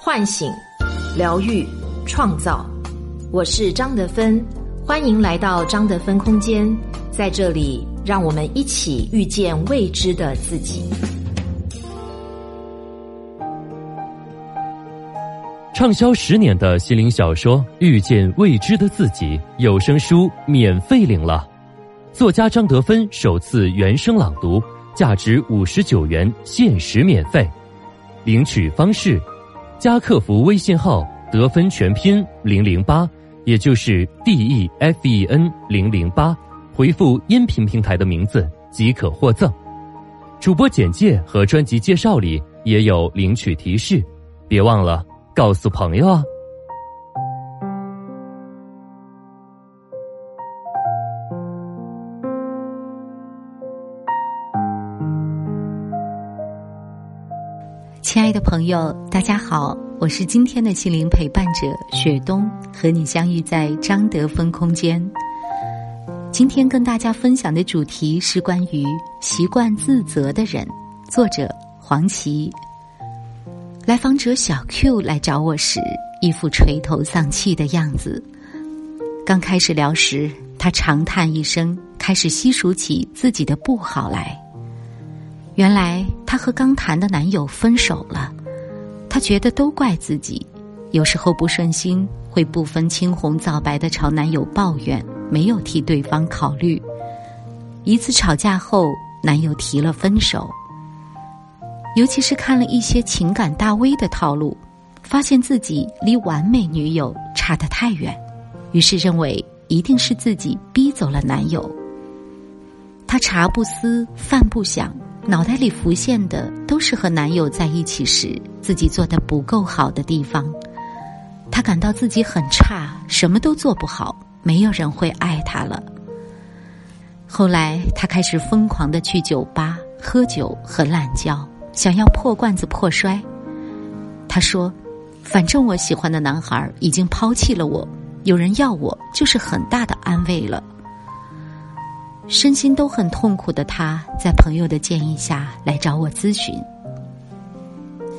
唤醒、疗愈、创造。我是张德芬，欢迎来到张德芬空间，在这里，让我们一起遇见未知的自己。畅销十年的心灵小说《遇见未知的自己》有声书免费领了，作家张德芬首次原声朗读，价值五十九元，限时免费。领取方式：加客服微信号“得分全拼零零八”，也就是 D E F E N 零零八，回复音频平台的名字即可获赠。主播简介和专辑介绍里也有领取提示，别忘了。告诉朋友啊！亲爱的朋友，大家好，我是今天的心灵陪伴者雪冬，和你相遇在张德芬空间。今天跟大家分享的主题是关于习惯自责的人，作者黄琦。来访者小 Q 来找我时，一副垂头丧气的样子。刚开始聊时，他长叹一声，开始细数起自己的不好来。原来她和刚谈的男友分手了，她觉得都怪自己。有时候不顺心，会不分青红皂白的朝男友抱怨，没有替对方考虑。一次吵架后，男友提了分手。尤其是看了一些情感大 V 的套路，发现自己离完美女友差得太远，于是认为一定是自己逼走了男友。他茶不思饭不想，脑袋里浮现的都是和男友在一起时自己做的不够好的地方。他感到自己很差，什么都做不好，没有人会爱他了。后来他开始疯狂的去酒吧喝酒和滥交。想要破罐子破摔，他说：“反正我喜欢的男孩已经抛弃了我，有人要我就是很大的安慰了。”身心都很痛苦的他，在朋友的建议下来找我咨询：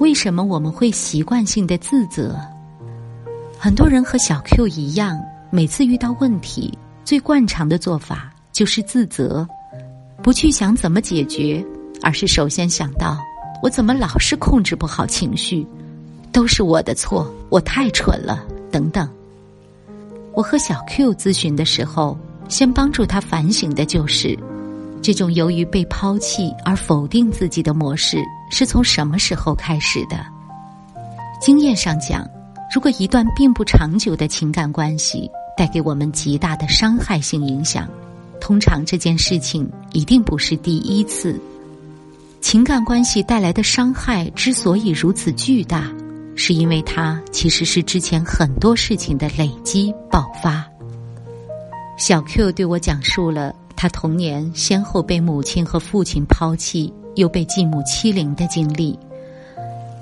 为什么我们会习惯性的自责？很多人和小 Q 一样，每次遇到问题，最惯常的做法就是自责，不去想怎么解决，而是首先想到。我怎么老是控制不好情绪？都是我的错，我太蠢了。等等。我和小 Q 咨询的时候，先帮助他反省的就是，这种由于被抛弃而否定自己的模式是从什么时候开始的？经验上讲，如果一段并不长久的情感关系带给我们极大的伤害性影响，通常这件事情一定不是第一次。情感关系带来的伤害之所以如此巨大，是因为它其实是之前很多事情的累积爆发。小 Q 对我讲述了他童年先后被母亲和父亲抛弃，又被继母欺凌的经历，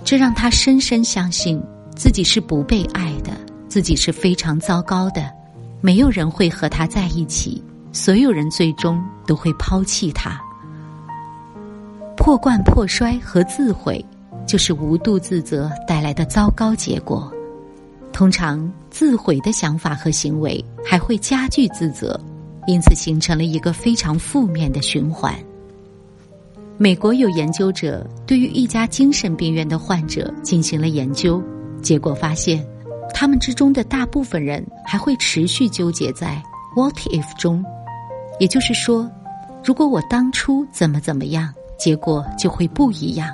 这让他深深相信自己是不被爱的，自己是非常糟糕的，没有人会和他在一起，所有人最终都会抛弃他。破罐破摔和自毁，就是无度自责带来的糟糕结果。通常，自毁的想法和行为还会加剧自责，因此形成了一个非常负面的循环。美国有研究者对于一家精神病院的患者进行了研究，结果发现，他们之中的大部分人还会持续纠结在 “what if” 中，也就是说，如果我当初怎么怎么样。结果就会不一样。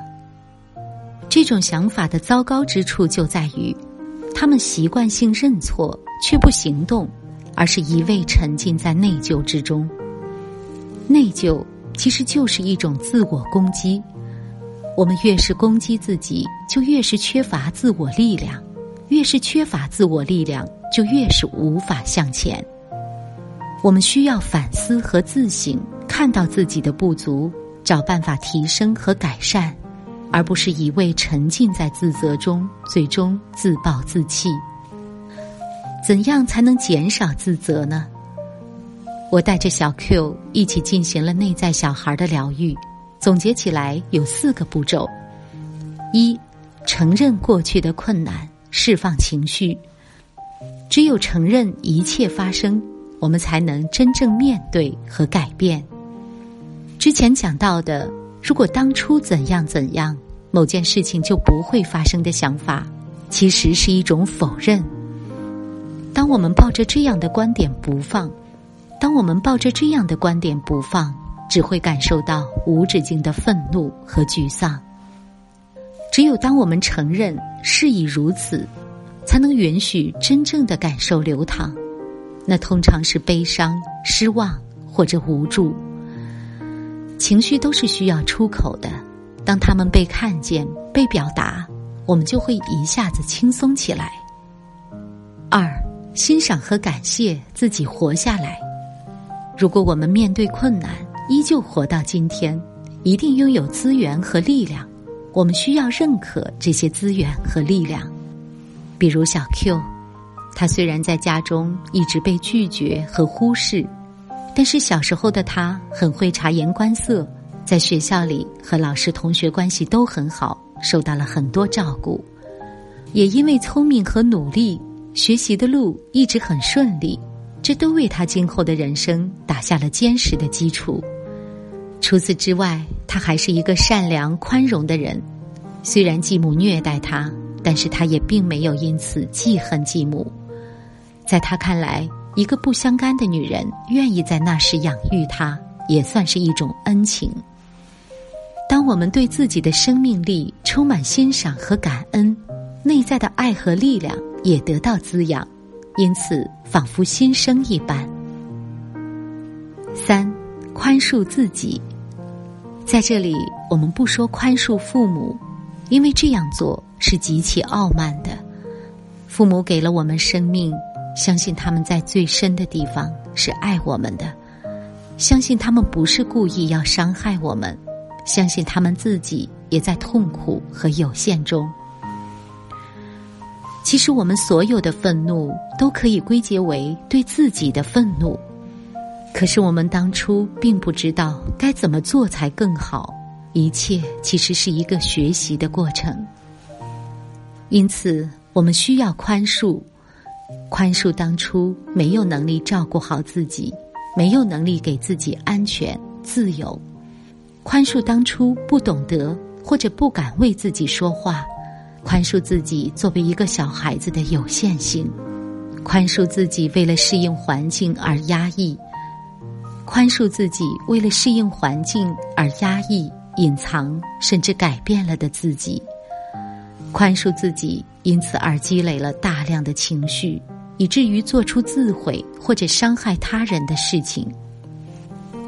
这种想法的糟糕之处就在于，他们习惯性认错却不行动，而是一味沉浸在内疚之中。内疚其实就是一种自我攻击。我们越是攻击自己，就越是缺乏自我力量；越是缺乏自我力量，就越是无法向前。我们需要反思和自省，看到自己的不足。找办法提升和改善，而不是一味沉浸在自责中，最终自暴自弃。怎样才能减少自责呢？我带着小 Q 一起进行了内在小孩的疗愈，总结起来有四个步骤：一、承认过去的困难，释放情绪。只有承认一切发生，我们才能真正面对和改变。之前讲到的，如果当初怎样怎样，某件事情就不会发生的想法，其实是一种否认。当我们抱着这样的观点不放，当我们抱着这样的观点不放，只会感受到无止境的愤怒和沮丧。只有当我们承认事已如此，才能允许真正的感受流淌。那通常是悲伤、失望或者无助。情绪都是需要出口的，当他们被看见、被表达，我们就会一下子轻松起来。二。欣赏和感谢自己活下来。如果我们面对困难依旧活到今天，一定拥有资源和力量。我们需要认可这些资源和力量。比如小 Q，他虽然在家中一直被拒绝和忽视，但是小时候的他很会察言观色，在学校里和老师同学关系都很好，受到了很多照顾。也因为聪明和努力。学习的路一直很顺利，这都为他今后的人生打下了坚实的基础。除此之外，他还是一个善良宽容的人。虽然继母虐待他，但是他也并没有因此记恨继母。在他看来，一个不相干的女人愿意在那时养育他，也算是一种恩情。当我们对自己的生命力充满欣赏和感恩，内在的爱和力量。也得到滋养，因此仿佛新生一般。三，宽恕自己。在这里，我们不说宽恕父母，因为这样做是极其傲慢的。父母给了我们生命，相信他们在最深的地方是爱我们的，相信他们不是故意要伤害我们，相信他们自己也在痛苦和有限中。其实，我们所有的愤怒都可以归结为对自己的愤怒。可是，我们当初并不知道该怎么做才更好。一切其实是一个学习的过程。因此，我们需要宽恕，宽恕当初没有能力照顾好自己，没有能力给自己安全、自由；宽恕当初不懂得或者不敢为自己说话。宽恕自己作为一个小孩子的有限性，宽恕自己为了适应环境而压抑，宽恕自己为了适应环境而压抑、隐藏甚至改变了的自己，宽恕自己因此而积累了大量的情绪，以至于做出自毁或者伤害他人的事情，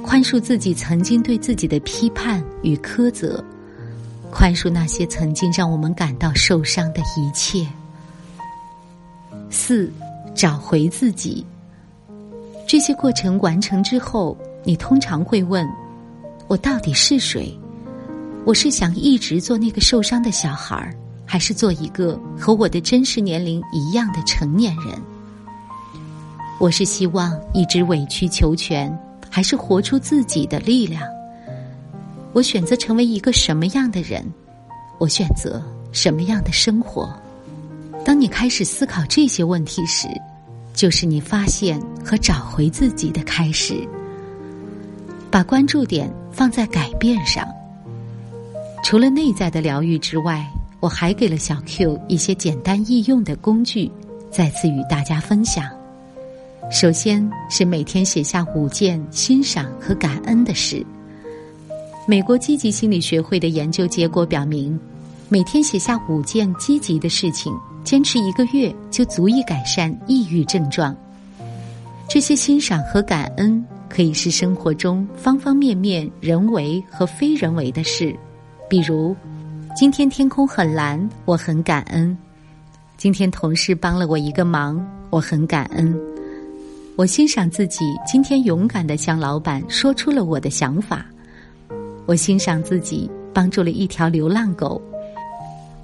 宽恕自己曾经对自己的批判与苛责。宽恕那些曾经让我们感到受伤的一切。四，找回自己。这些过程完成之后，你通常会问：我到底是谁？我是想一直做那个受伤的小孩儿，还是做一个和我的真实年龄一样的成年人？我是希望一直委曲求全，还是活出自己的力量？我选择成为一个什么样的人？我选择什么样的生活？当你开始思考这些问题时，就是你发现和找回自己的开始。把关注点放在改变上。除了内在的疗愈之外，我还给了小 Q 一些简单易用的工具，再次与大家分享。首先是每天写下五件欣赏和感恩的事。美国积极心理学会的研究结果表明，每天写下五件积极的事情，坚持一个月就足以改善抑郁症状。这些欣赏和感恩可以是生活中方方面面人为和非人为的事，比如，今天天空很蓝，我很感恩；今天同事帮了我一个忙，我很感恩；我欣赏自己今天勇敢的向老板说出了我的想法。我欣赏自己帮助了一条流浪狗，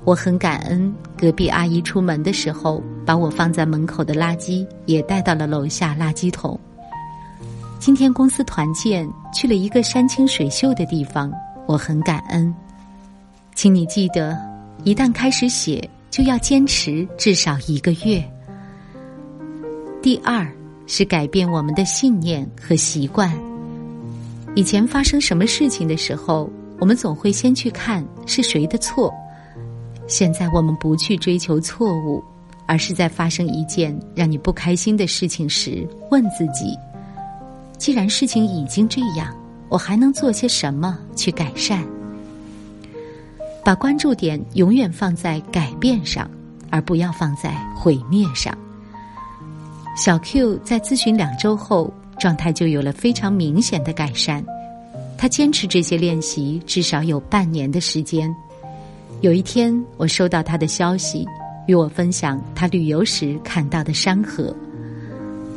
我很感恩隔壁阿姨出门的时候把我放在门口的垃圾也带到了楼下垃圾桶。今天公司团建去了一个山清水秀的地方，我很感恩。请你记得，一旦开始写，就要坚持至少一个月。第二是改变我们的信念和习惯。以前发生什么事情的时候，我们总会先去看是谁的错。现在我们不去追求错误，而是在发生一件让你不开心的事情时，问自己：既然事情已经这样，我还能做些什么去改善？把关注点永远放在改变上，而不要放在毁灭上。小 Q 在咨询两周后，状态就有了非常明显的改善。他坚持这些练习至少有半年的时间。有一天，我收到他的消息，与我分享他旅游时看到的山河。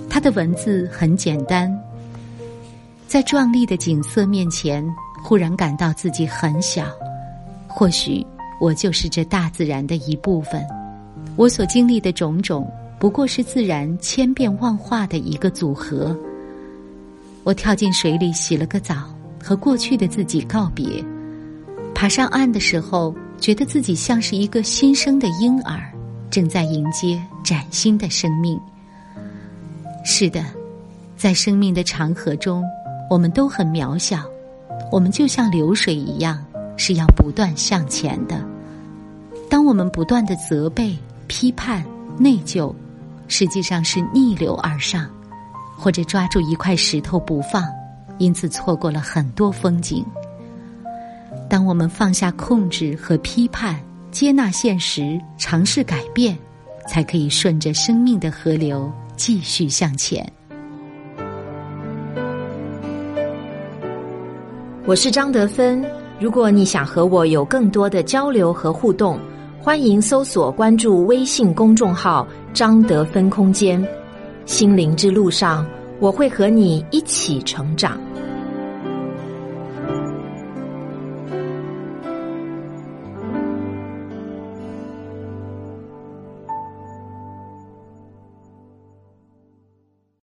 他的文字很简单，在壮丽的景色面前，忽然感到自己很小。或许我就是这大自然的一部分，我所经历的种种。不过是自然千变万化的一个组合。我跳进水里洗了个澡，和过去的自己告别。爬上岸的时候，觉得自己像是一个新生的婴儿，正在迎接崭新的生命。是的，在生命的长河中，我们都很渺小，我们就像流水一样，是要不断向前的。当我们不断的责备、批判、内疚。实际上是逆流而上，或者抓住一块石头不放，因此错过了很多风景。当我们放下控制和批判，接纳现实，尝试改变，才可以顺着生命的河流继续向前。我是张德芬，如果你想和我有更多的交流和互动。欢迎搜索关注微信公众号“张德芬空间”，心灵之路上，我会和你一起成长。